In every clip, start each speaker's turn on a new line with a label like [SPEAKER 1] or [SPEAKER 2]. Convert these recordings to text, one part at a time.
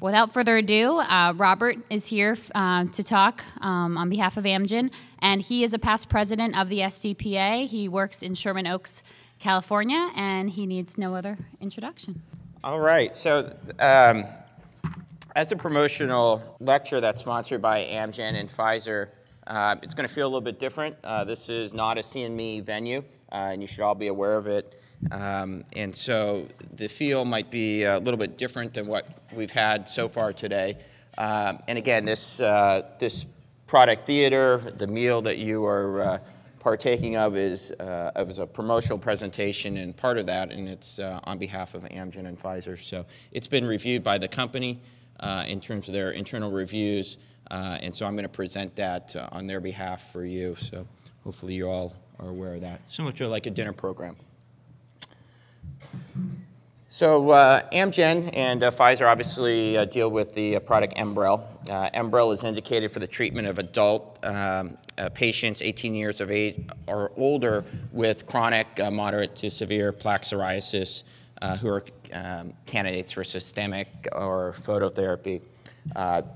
[SPEAKER 1] Without further ado, uh, Robert is here uh, to talk um, on behalf of Amgen, and he is a past president of the SDPA. He works in Sherman Oaks, California, and he needs no other introduction.
[SPEAKER 2] All right. So, um, as a promotional lecture that's sponsored by Amgen and Pfizer, uh, it's going to feel a little bit different. Uh, this is not a CNME venue, uh, and you should all be aware of it. Um, and so the feel might be a little bit different than what we've had so far today. Um, and again, this, uh, this product theater, the meal that you are uh, partaking of is, uh, is a promotional presentation and part of that, and it's uh, on behalf of Amgen and Pfizer. So it's been reviewed by the company uh, in terms of their internal reviews, uh, and so I'm going to present that on their behalf for you. So hopefully you all are aware of that. Similar to like a dinner program. So uh, Amgen and uh, Pfizer obviously uh, deal with the uh, product Enbrel. Uh, Enbrel is indicated for the treatment of adult um, uh, patients 18 years of age or older with chronic, moderate to severe plaque psoriasis who are um, candidates for systemic or phototherapy.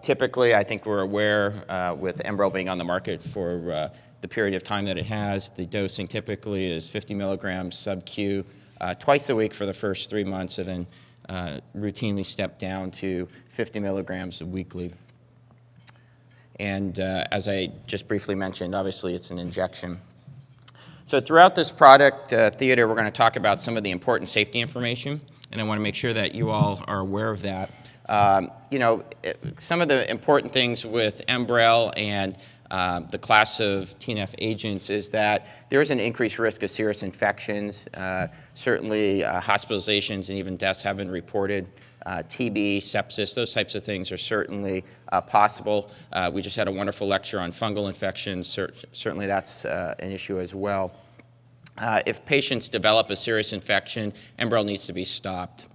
[SPEAKER 2] typically, I think we're aware with Enbrel being on the market for the period of time that it has, the dosing typically is 50 milligrams sub-Q uh, twice a week for the first three months, and then uh, routinely step down to 50 milligrams weekly. And uh, as I just briefly mentioned, obviously it's an injection. So throughout this product uh, theater, we're going to talk about some of the important safety information, and I want to make sure that you all are aware of that. Um, you know, some of the important things with Enbrel and uh, the class of TNF agents is that there is an increased risk of serious infections. Uh, certainly, uh, hospitalizations and even deaths have been reported. Uh, TB, sepsis, those types of things are certainly uh, possible. we just had a wonderful lecture on fungal infections. Cer- certainly, that's an issue as well. if patients develop a serious infection, Enbrel needs to be stopped.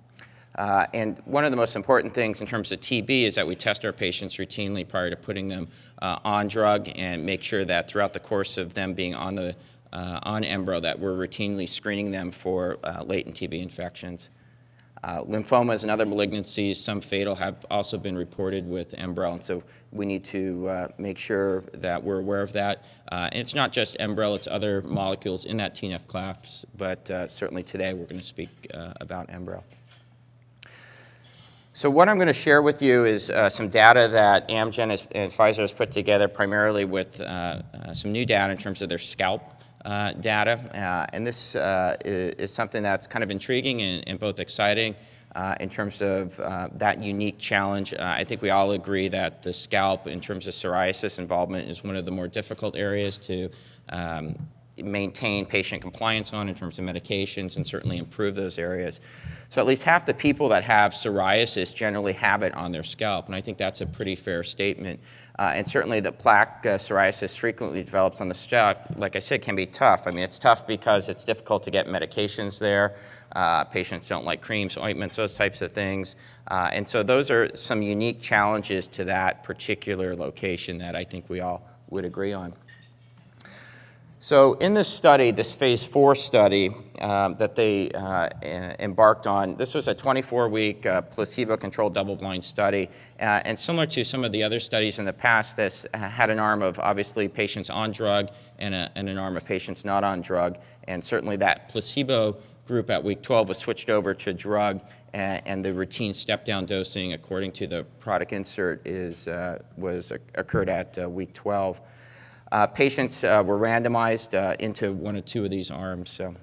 [SPEAKER 2] Uh, and one of the most important things in terms of TB is that we test our patients routinely prior to putting them uh, on drug and make sure that throughout the course of them being on the uh, on Enbrel that we're routinely screening them for uh, latent TB infections. Uh, lymphomas and other malignancies, some fatal, have also been reported with Enbrel, and so we need to uh, make sure that we're aware of that. and it's not just Enbrel, it's other molecules in that TNF class, but certainly today we're going to speak about Enbrel. So what I'm going to share with you is uh, some data that Amgen has, and Pfizer has put together primarily with uh, uh, some new data in terms of their scalp uh, data. Uh, and this uh, is, is, something that's kind of intriguing and, and both exciting in terms of that unique challenge. I think we all agree that the scalp, in terms of psoriasis involvement, is one of the more difficult areas to um, maintain patient compliance on in terms of medications and certainly improve those areas. So at least half the people that have psoriasis generally have it on their scalp, and I think that's a pretty fair statement. Uh, and certainly the plaque uh, psoriasis frequently develops on the scalp, like I said, can be tough. I mean, it's tough because it's difficult to get medications there. Uh, patients don't like creams, ointments, those types of things. Uh, and so those are some unique challenges to that particular location that I think we all would agree on. So, in this study, this phase four study um, that they uh, embarked on, this was a 24 week uh, placebo controlled double blind study. Uh, and similar to some of the other studies in the past, this had an arm of obviously patients on drug and, a, and an arm of patients not on drug. And certainly that placebo group at week 12 was switched over to drug. And, and the routine step down dosing, according to the product insert, is, uh, was occurred at uh, week 12. Uh, patients uh, were randomized uh, into one or two of these arms. So.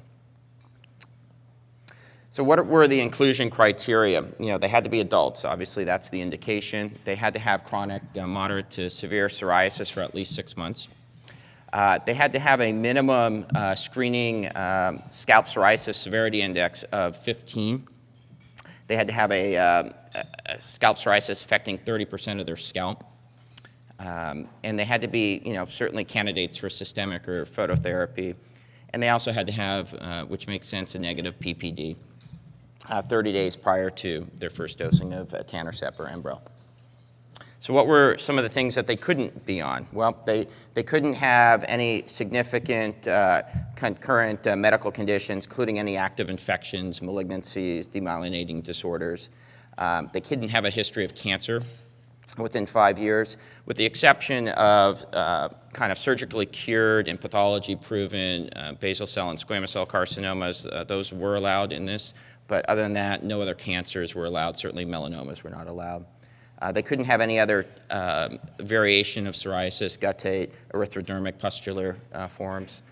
[SPEAKER 2] So what were the inclusion criteria? You know, they had to be adults. Obviously, that's the indication. They had to have chronic, uh, moderate to severe psoriasis for at least six months. Uh, they had to have a minimum uh, screening um, scalp psoriasis severity index of 15. They had to have a, a scalp psoriasis affecting 30% of their scalp. Um, and they had to be, you know, certainly candidates for systemic or phototherapy. And they also had to have, uh, which makes sense, a negative PPD uh, 30 days prior to their first dosing of uh, or Enbrel. So what were some of the things that they couldn't be on? Well, they, they couldn't have any significant uh, concurrent uh, medical conditions, including any active infections, malignancies, demyelinating disorders. Um, they couldn't have a history of cancer within five years, with the exception of uh, kind of surgically cured and pathology proven uh, basal cell and squamous cell carcinomas. Uh, those were allowed in this, but other than that, no other cancers were allowed. Certainly, melanomas were not allowed. Uh, they couldn't have any other um, variation of psoriasis, guttate, erythrodermic pustular uh, forms.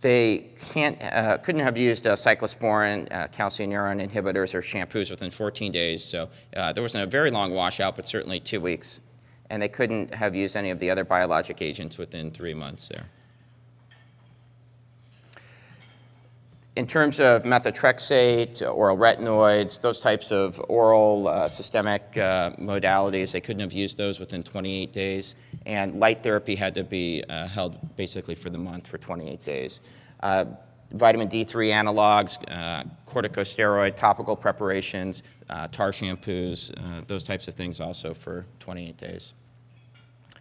[SPEAKER 2] They can't, uh, couldn't have used uh, cyclosporin, uh, calcineurin inhibitors, or shampoos within 14 days. So uh, there wasn't a very long washout, but certainly two weeks. And they couldn't have used any of the other biologic agents within three months there. In terms of methotrexate, oral retinoids, those types of oral uh, systemic uh, modalities, they couldn't have used those within 28 days. And light therapy had to be uh, held basically for the month for 28 days. Uh, vitamin D3 analogs, uh, corticosteroid, topical preparations, uh, tar shampoos, those types of things also for 28 days.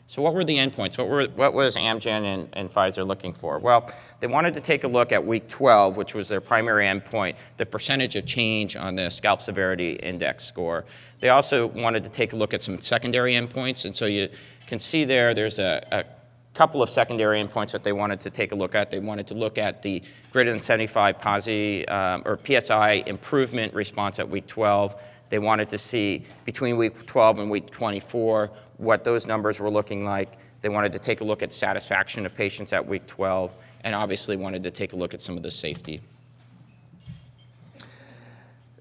[SPEAKER 2] So what were the endpoints? What, were, what was Amgen and, and, Pfizer looking for? Well, they wanted to take a look at week 12, which was their primary endpoint, the percentage of change on the scalp severity index score. They also wanted to take a look at some secondary endpoints, and so you can see there, there's a, a couple of secondary endpoints that they wanted to take a look at. They wanted to look at the greater than 75 PASI um, or PSI improvement response at week 12. They wanted to see between week 12 and week 24 what those numbers were looking like. They wanted to take a look at satisfaction of patients at week 12, and obviously wanted to take a look at some of the safety.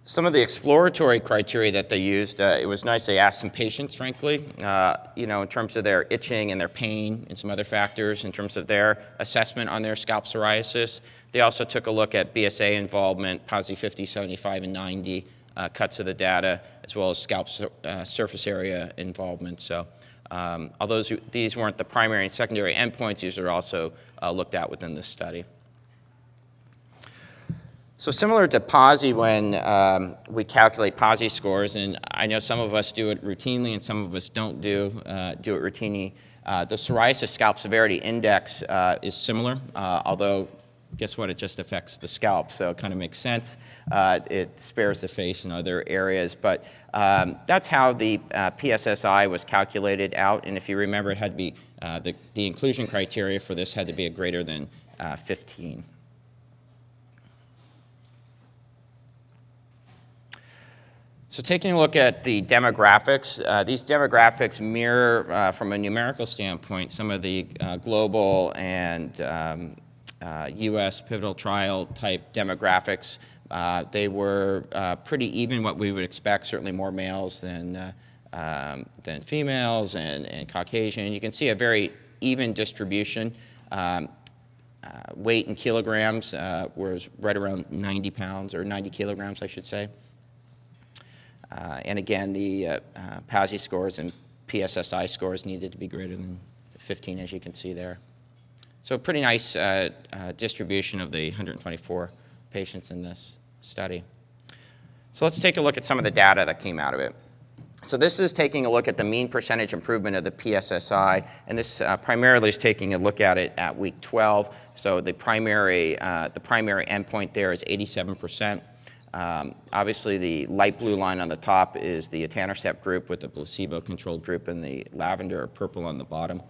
[SPEAKER 2] Some of the exploratory criteria that they used, uh, it was nice. They asked some patients, frankly, uh, you know, in terms of their itching and their pain and some other factors, in terms of their assessment on their scalp psoriasis. They also took a look at BSA involvement, PASI 50, 75, and 90 uh, cuts of the data, as well as scalp uh, surface area involvement. So um, although these weren't the primary and secondary endpoints, these are also uh, looked at within this study. So similar to PASI when um, we calculate PASI scores, and I know some of us do it routinely and some of us don't do, uh, do it routinely, uh, the psoriasis scalp severity index uh, is similar, uh, although guess what? It just affects the scalp, so it kind of makes sense. Uh, it spares the face and other areas, but um, that's how the uh, PSSI was calculated out. And if you remember, it had to be the, the inclusion criteria for this had to be a greater than uh, 15. So taking a look at the demographics, uh, these demographics mirror, uh, from a numerical standpoint, some of the uh, global and um, U.S. Uh, pivotal trial type demographics. Uh, they were uh, pretty even what we would expect, certainly more males than, um, than females and, and Caucasian. You can see a very even distribution. Um, weight in kilograms was right around 90 pounds, or 90 kilograms, I should say. Uh, and again, the PASI scores and PSSI scores needed to be greater than 15, as you can see there. So pretty nice uh, uh, distribution of the 124 patients in this study. So let's take a look at some of the data that came out of it. So this is taking a look at the mean percentage improvement of the PSSI, and this uh, primarily is taking a look at it at week 12. So the primary, uh, the primary endpoint there is 87%. Um, obviously, the light blue line on the top is the etanercept group with the placebo-controlled group, and the lavender or purple on the bottom.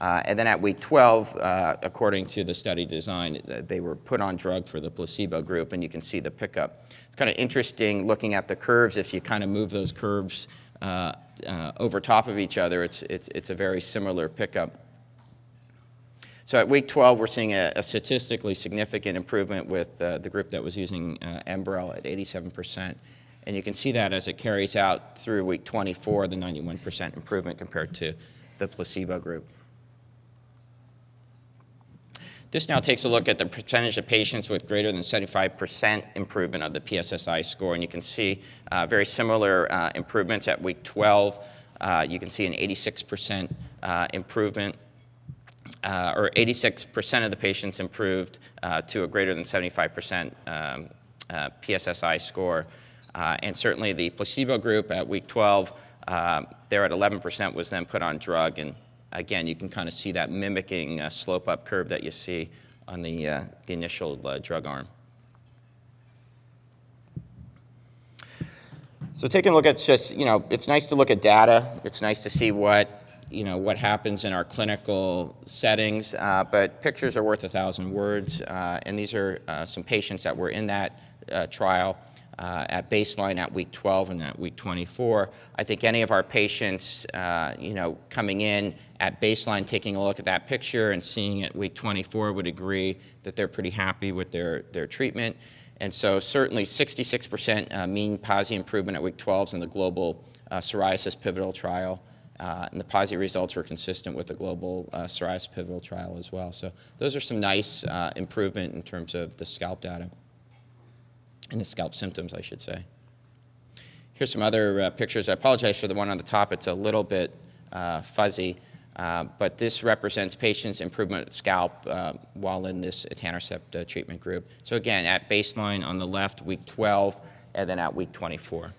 [SPEAKER 2] Uh, and then at week 12, uh, according to the study design, uh, they were put on drug for the placebo group, and you can see the pickup. It's kind of interesting looking at the curves. If you kind of move those curves uh, uh, over top of each other, it's, it's, it's a very similar pickup. So at week 12, we're seeing a, a statistically significant improvement with uh, the group that was using Enbrel at 87%. And you can see that as it carries out through week 24, the 91% improvement compared to the placebo group. This now takes a look at the percentage of patients with greater than 75% improvement of the PSSI score, and you can see uh, very similar uh, improvements at week 12. Uh, you can see an 86% uh, improvement, uh, or 86% of the patients improved uh, to a greater than 75% um, PSSI score. and certainly the placebo group at week 12, there at 11% was then put on drug, and again, you can kind of see that mimicking uh, slope up curve that you see on the, uh, the initial uh, drug arm. So taking a look at just, you know, it's nice to look at data. It's nice to see what, you know, what happens in our clinical settings, uh, but pictures are worth a thousand words. Uh, and these are uh, some patients that were in that uh, trial uh, at baseline at week 12 and at week 24. I think any of our patients, you know, coming in at baseline, taking a look at that picture and seeing it week 24 would agree that they're pretty happy with their, their treatment. And so certainly 66% uh, mean PASI improvement at week 12 in the global psoriasis pivotal trial. Uh, and the PASI results were consistent with the global uh, psoriasis pivotal trial as well. So those are some nice uh, improvement in terms of the scalp data, and the scalp symptoms, I should say. Here's some other uh, pictures. I apologize for the one on the top. It's a little bit fuzzy. Uh, but this represents patients' improvement of scalp uh, while in this etanercept uh, treatment group. So again, at baseline on the left, week 12, and then at week 24.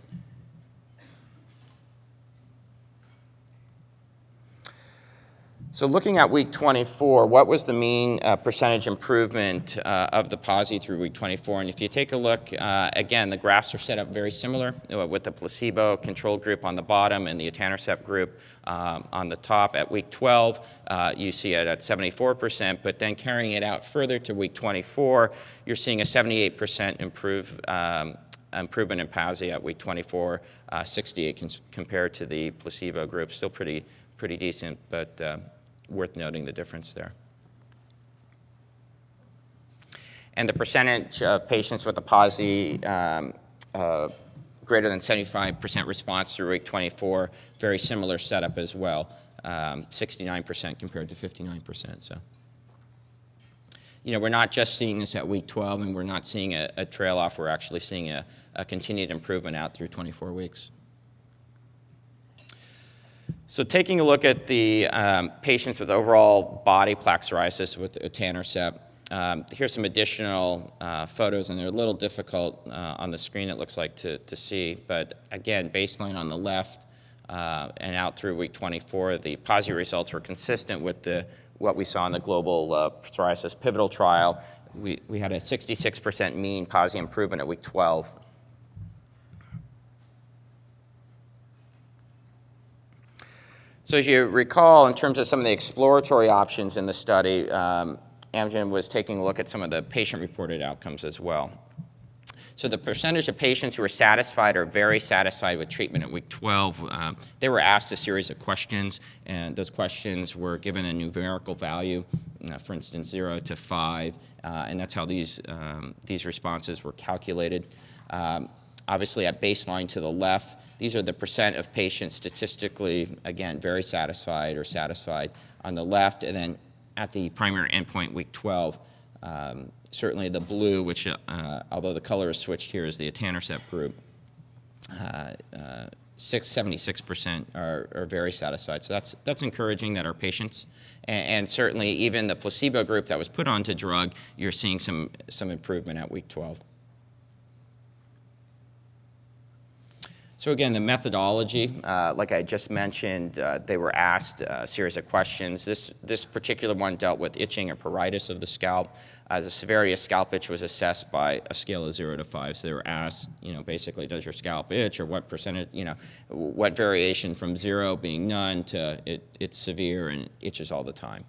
[SPEAKER 2] So looking at week 24, what was the mean uh, percentage improvement uh, of the PASI through week 24? And if you take a look, uh, again, the graphs are set up very similar uh, with the placebo control group on the bottom and the etanercept group um, on the top. At week 12, uh, you see it at 74%, but then carrying it out further to week 24, you're seeing a 78% improve, um, improvement in PASI at week 24, uh, 68 compared to the placebo group. Still pretty, pretty decent, but worth noting the difference there. And the percentage of patients with a PASI um, uh, greater than 75% response through week 24, very similar setup as well, um, 69% compared to 59%. So, you know, we're not just seeing this at week 12 and we're not seeing a, a trail off, we're actually seeing a, a continued improvement out through 24 weeks. So taking a look at the um, patients with overall body plaque psoriasis with etanercept, um, here's some additional uh, photos, and they're a little difficult uh, on the screen, it looks like, to, to see. But again, baseline on the left uh, and out through week 24, the PASI results were consistent with the, what we saw in the global uh, psoriasis pivotal trial. We, we had a 66% mean PASI improvement at week 12. So as you recall, in terms of some of the exploratory options in the study, um, Amgen was taking a look at some of the patient-reported outcomes as well. So the percentage of patients who were satisfied or very satisfied with treatment at week 12, um, they were asked a series of questions, and those questions were given a numerical value, uh, for instance, 0 to 5, uh, and that's how these, um, these responses were calculated. Um, obviously, at baseline to the left, these are the percent of patients statistically, again, very satisfied or satisfied on the left. And then at the primary endpoint, week 12, um, certainly the blue, which, uh, although the color is switched here, is the etanercept group. Uh, uh, 76% are, are very satisfied. So that's, that's encouraging that our patients, and, and, certainly even the placebo group that was put onto drug, you're seeing some, some improvement at week 12. So again, the methodology, uh, like I just mentioned, uh, they were asked a series of questions. This, this particular one dealt with itching or pruritus of the scalp. Uh, the severity of scalp itch was assessed by a scale of zero to five. So they were asked, you know, basically, does your scalp itch or what percentage, you know, what variation from zero being none to it, it's severe and itches all the time.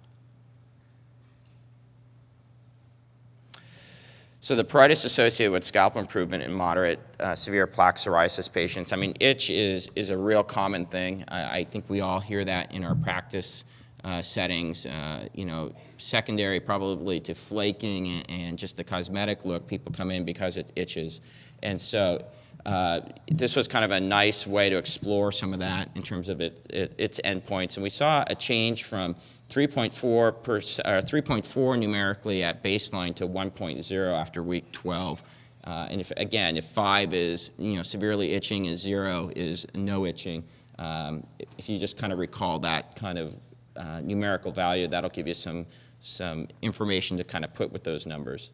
[SPEAKER 2] So the pruritus associated with scalp improvement in moderate uh, severe plaque psoriasis patients, I mean, itch is, is a real common thing. I, I think we all hear that in our practice uh, settings. Uh, you know, secondary probably to flaking and, just the cosmetic look, people come in because it itches. And so uh, this was kind of a nice way to explore some of that in terms of it, it, its endpoints. And we saw a change from 3.4 per, 3.4 numerically at baseline to 1.0 after week 12. Uh, and if, again, if five is you know severely itching, and zero is no itching. Um, if you just kind of recall that kind of uh, numerical value, that'll give you some some information to kind of put with those numbers.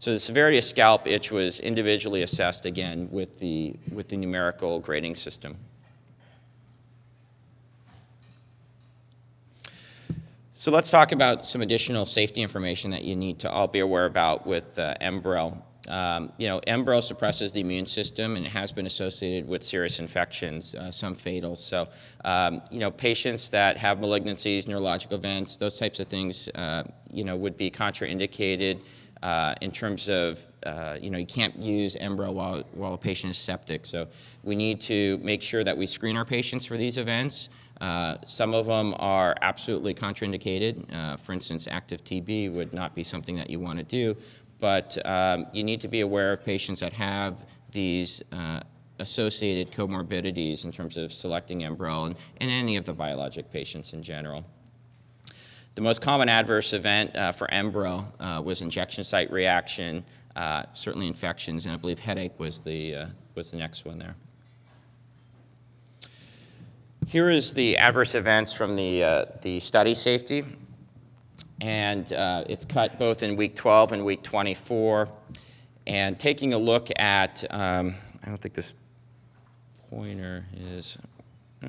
[SPEAKER 2] So the severity of scalp itch was individually assessed again with the with the numerical grading system. So let's talk about some additional safety information that you need to all be aware about with uh, Enbrel. Um, you know, Enbrel suppresses the immune system and it has been associated with serious infections, uh, some fatal. So, um, you know, patients that have malignancies, neurological events, those types of things, uh, you know, would be contraindicated uh, in terms of, uh, you know, you can't use Enbrel while, while a patient is septic. So we need to make sure that we screen our patients for these events. Uh, some of them are absolutely contraindicated. Uh, for instance, active TB would not be something that you want to do, but um, you need to be aware of patients that have these uh, associated comorbidities in terms of selecting Enbrel and, and, any of the biologic patients in general. The most common adverse event uh, for Enbrel uh, was injection site reaction, certainly infections, and I believe headache was the, was the next one there. Here is the adverse events from the, uh, the study safety and uh, it's cut both in week 12 and week 24. And taking a look at, um, I don't think this pointer is, uh,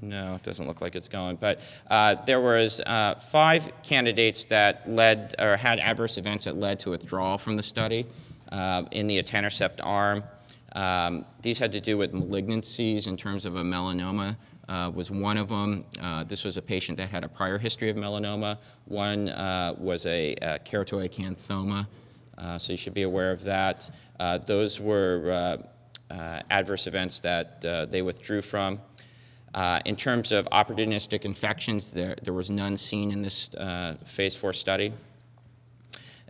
[SPEAKER 2] no, it doesn't look like it's going. But uh, there was uh, five candidates that led or had adverse events that led to withdrawal from the study uh, in the etanercept arm. Um, these had to do with malignancies in terms of a melanoma uh, was one of them. Uh, this was a patient that had a prior history of melanoma. One uh, was a, a keratoacanthoma, uh, so you should be aware of that. Uh, those were uh, adverse events that they withdrew from. in terms of opportunistic infections, there, there was none seen in this phase four study.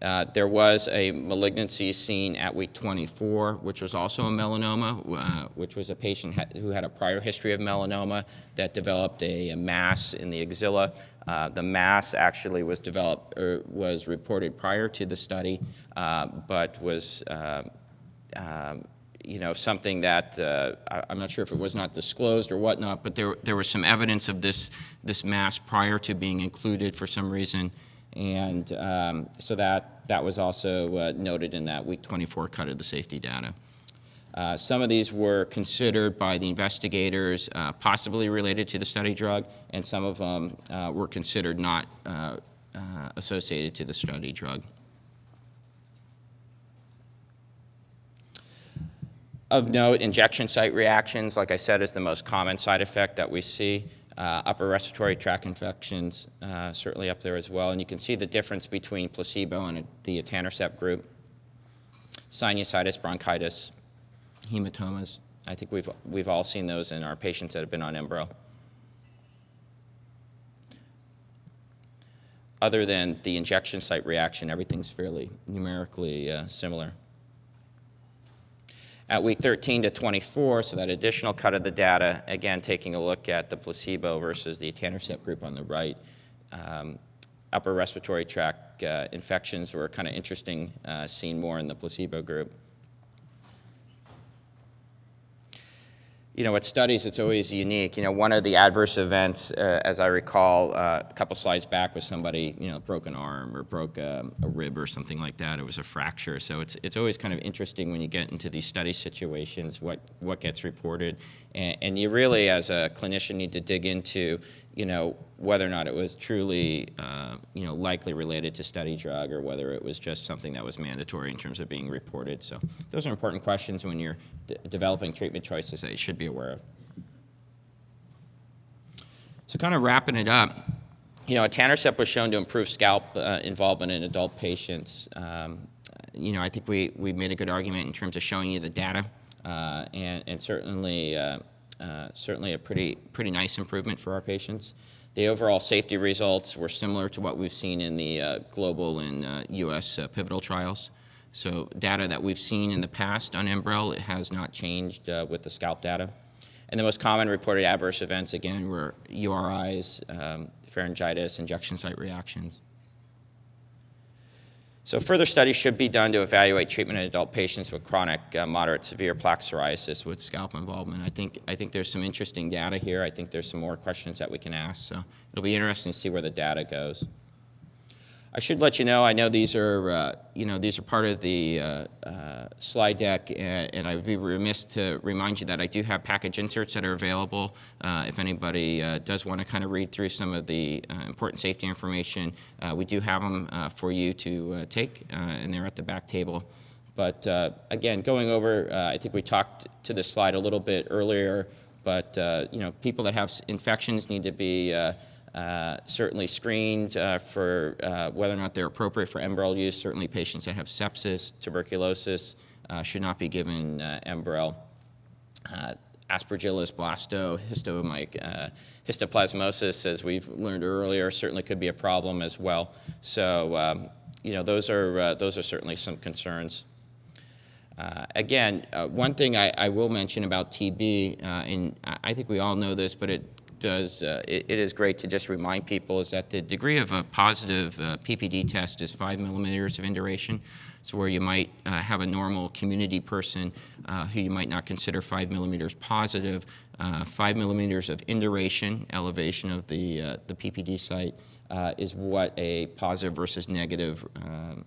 [SPEAKER 2] Uh, there was a malignancy seen at week 24, which was also a melanoma, uh, which was a patient ha- who had a prior history of melanoma that developed a, a mass in the axilla. Uh, the mass actually was developed or was reported prior to the study, uh, but was uh, um, you know, something that uh, I'm not sure if it was not disclosed or whatnot, but there, there was some evidence of this, this mass prior to being included for some reason and um, so that, that was also uh, noted in that week 24 cut of the safety data. Uh, some of these were considered by the investigators uh, possibly related to the study drug, and some of them uh, were considered not uh, uh, associated to the study drug. Of note, injection site reactions, like I said, is the most common side effect that we see. Uh, upper respiratory tract infections, uh, certainly up there as well. And you can see the difference between placebo and the etanercept group. Sinusitis, bronchitis, hematomas. I think we've, we've all seen those in our patients that have been on Enbrel. Other than the injection site reaction, everything's fairly numerically uh, similar. At week 13 to 24, so that additional cut of the data, again, taking a look at the placebo versus the etanercept group on the right, um, upper respiratory tract uh, infections were kind of interesting, uh, seen more in the placebo group. You know, with studies, it's always unique. You know, one of the adverse events, uh, as I recall, uh, a couple slides back was somebody, you know, broke an arm or broke a, a, rib or something like that. It was a fracture. So it's, it's always kind of interesting when you get into these study situations, what, what gets reported. And, and you really, as a clinician, need to dig into, you know, whether or not it was truly, uh, you know, likely related to study drug or whether it was just something that was mandatory in terms of being reported. So those are important questions when you're developing treatment choices that you should be aware of. So kind of wrapping it up, you know, etanercept was shown to improve scalp uh, involvement in adult patients. Um, you know, I think we, we made a good argument in terms of showing you the data and, and certainly uh, uh, certainly a pretty, pretty nice improvement for our patients. The overall safety results were similar to what we've seen in the uh, global and U.S. Uh, pivotal trials. So data that we've seen in the past on Enbrel, it has not changed uh, with the scalp data. And the most common reported adverse events, again, were URIs, um, pharyngitis, injection site reactions. So further studies should be done to evaluate treatment in adult patients with chronic, uh, moderate, severe plaque psoriasis with scalp involvement. I think, I think there's some interesting data here. I think there's some more questions that we can ask. So it'll be interesting to see where the data goes. I should let you know, I know these are, uh, you know, these are part of the uh, uh, slide deck, and, and, I would be remiss to remind you that I do have package inserts that are available. Uh, if anybody uh, does want to kind of read through some of the uh, important safety information, we do have them for you to take, and they're at the back table. But again, going over, I think we talked to this slide a little bit earlier, but you know, people that have infections need to be uh, certainly screened uh, for uh, whether or not they're appropriate for Enbrel use. Certainly patients that have sepsis, tuberculosis uh, should not be given uh, Enbrel. Aspergillus, blasto, histomic, histoplasmosis, as we've learned earlier, certainly could be a problem as well. So, um, you know, those are, those are certainly some concerns. Uh, again, uh, one thing I, I, will mention about TB, uh, and I think we all know this, but it does, uh, it, it is great to just remind people is that the degree of a positive uh, PPD test is five millimeters of induration. So where you might uh, have a normal community person uh, who you might not consider five millimeters positive, uh, five millimeters of induration, elevation of the, uh, the PPD site, is what a positive versus negative um,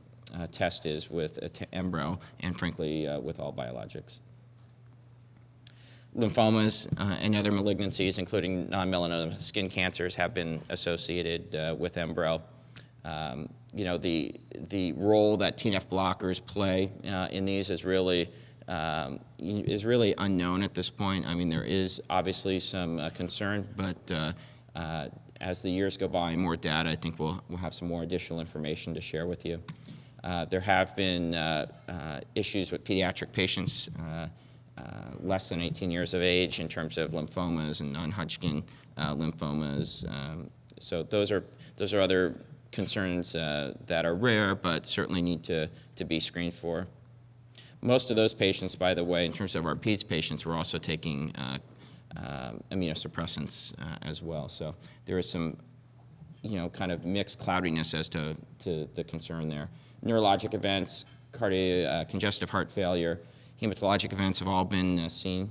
[SPEAKER 2] test is with Enbrel and frankly with all biologics lymphomas uh, and other malignancies, including non-melanoma skin cancers, have been associated uh, with Enbrel. Um, you know, the, the role that TNF blockers play uh, in these is really, um, is really unknown at this point. I mean, there is obviously some uh, concern, but uh, uh, as the years go by, and more data, I think we'll, we'll have some more additional information to share with you. there have been issues with pediatric patients less than 18 years of age in terms of lymphomas and non-Hodgkin uh, lymphomas. Um, so those are those are other concerns uh, that are rare, but certainly need to to be screened for. Most of those patients, by the way, in terms of our PEDS patients, were also taking uh, immunosuppressants uh, as well. So there is some, you know, kind of mixed cloudiness as to, to the concern there. Neurologic events, cardio, uh, congestive heart failure, hematologic events have all been uh, seen.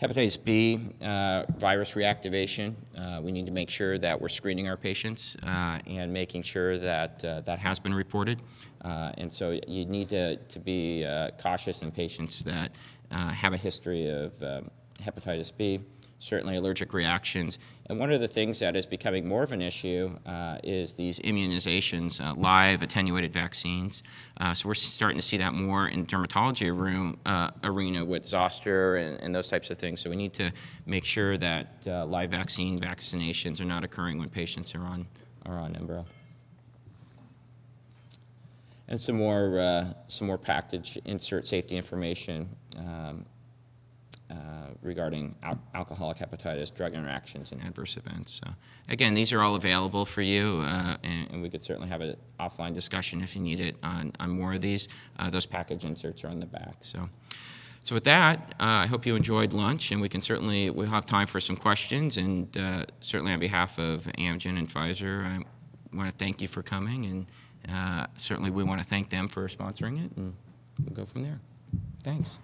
[SPEAKER 2] Hepatitis B, uh, virus reactivation. Uh, we need to make sure that we're screening our patients uh, and making sure that uh, that has been reported. Uh, and so you need to, to be cautious in patients that have a history of um, hepatitis B certainly allergic reactions. And one of the things that is becoming more of an issue uh, is these immunizations, uh, live attenuated vaccines. Uh, so we're starting to see that more in dermatology room uh, arena with zoster and, and, those types of things. So we need to make sure that uh, live vaccine vaccinations are not occurring when patients are on are on Enbrel. And some more uh, some more package insert safety information. Um, uh, regarding al alcoholic hepatitis, drug interactions, and adverse events. So, again, these are all available for you, uh, and, and, we could certainly have an offline discussion if you need it on, on more of these. Uh, those package inserts are on the back. So, so with that, uh, I hope you enjoyed lunch, and we can certainly we'll have time for some questions. And uh, certainly, on behalf of Amgen and Pfizer, I want to thank you for coming, and certainly we want to thank them for sponsoring it, and we'll go from there. Thanks.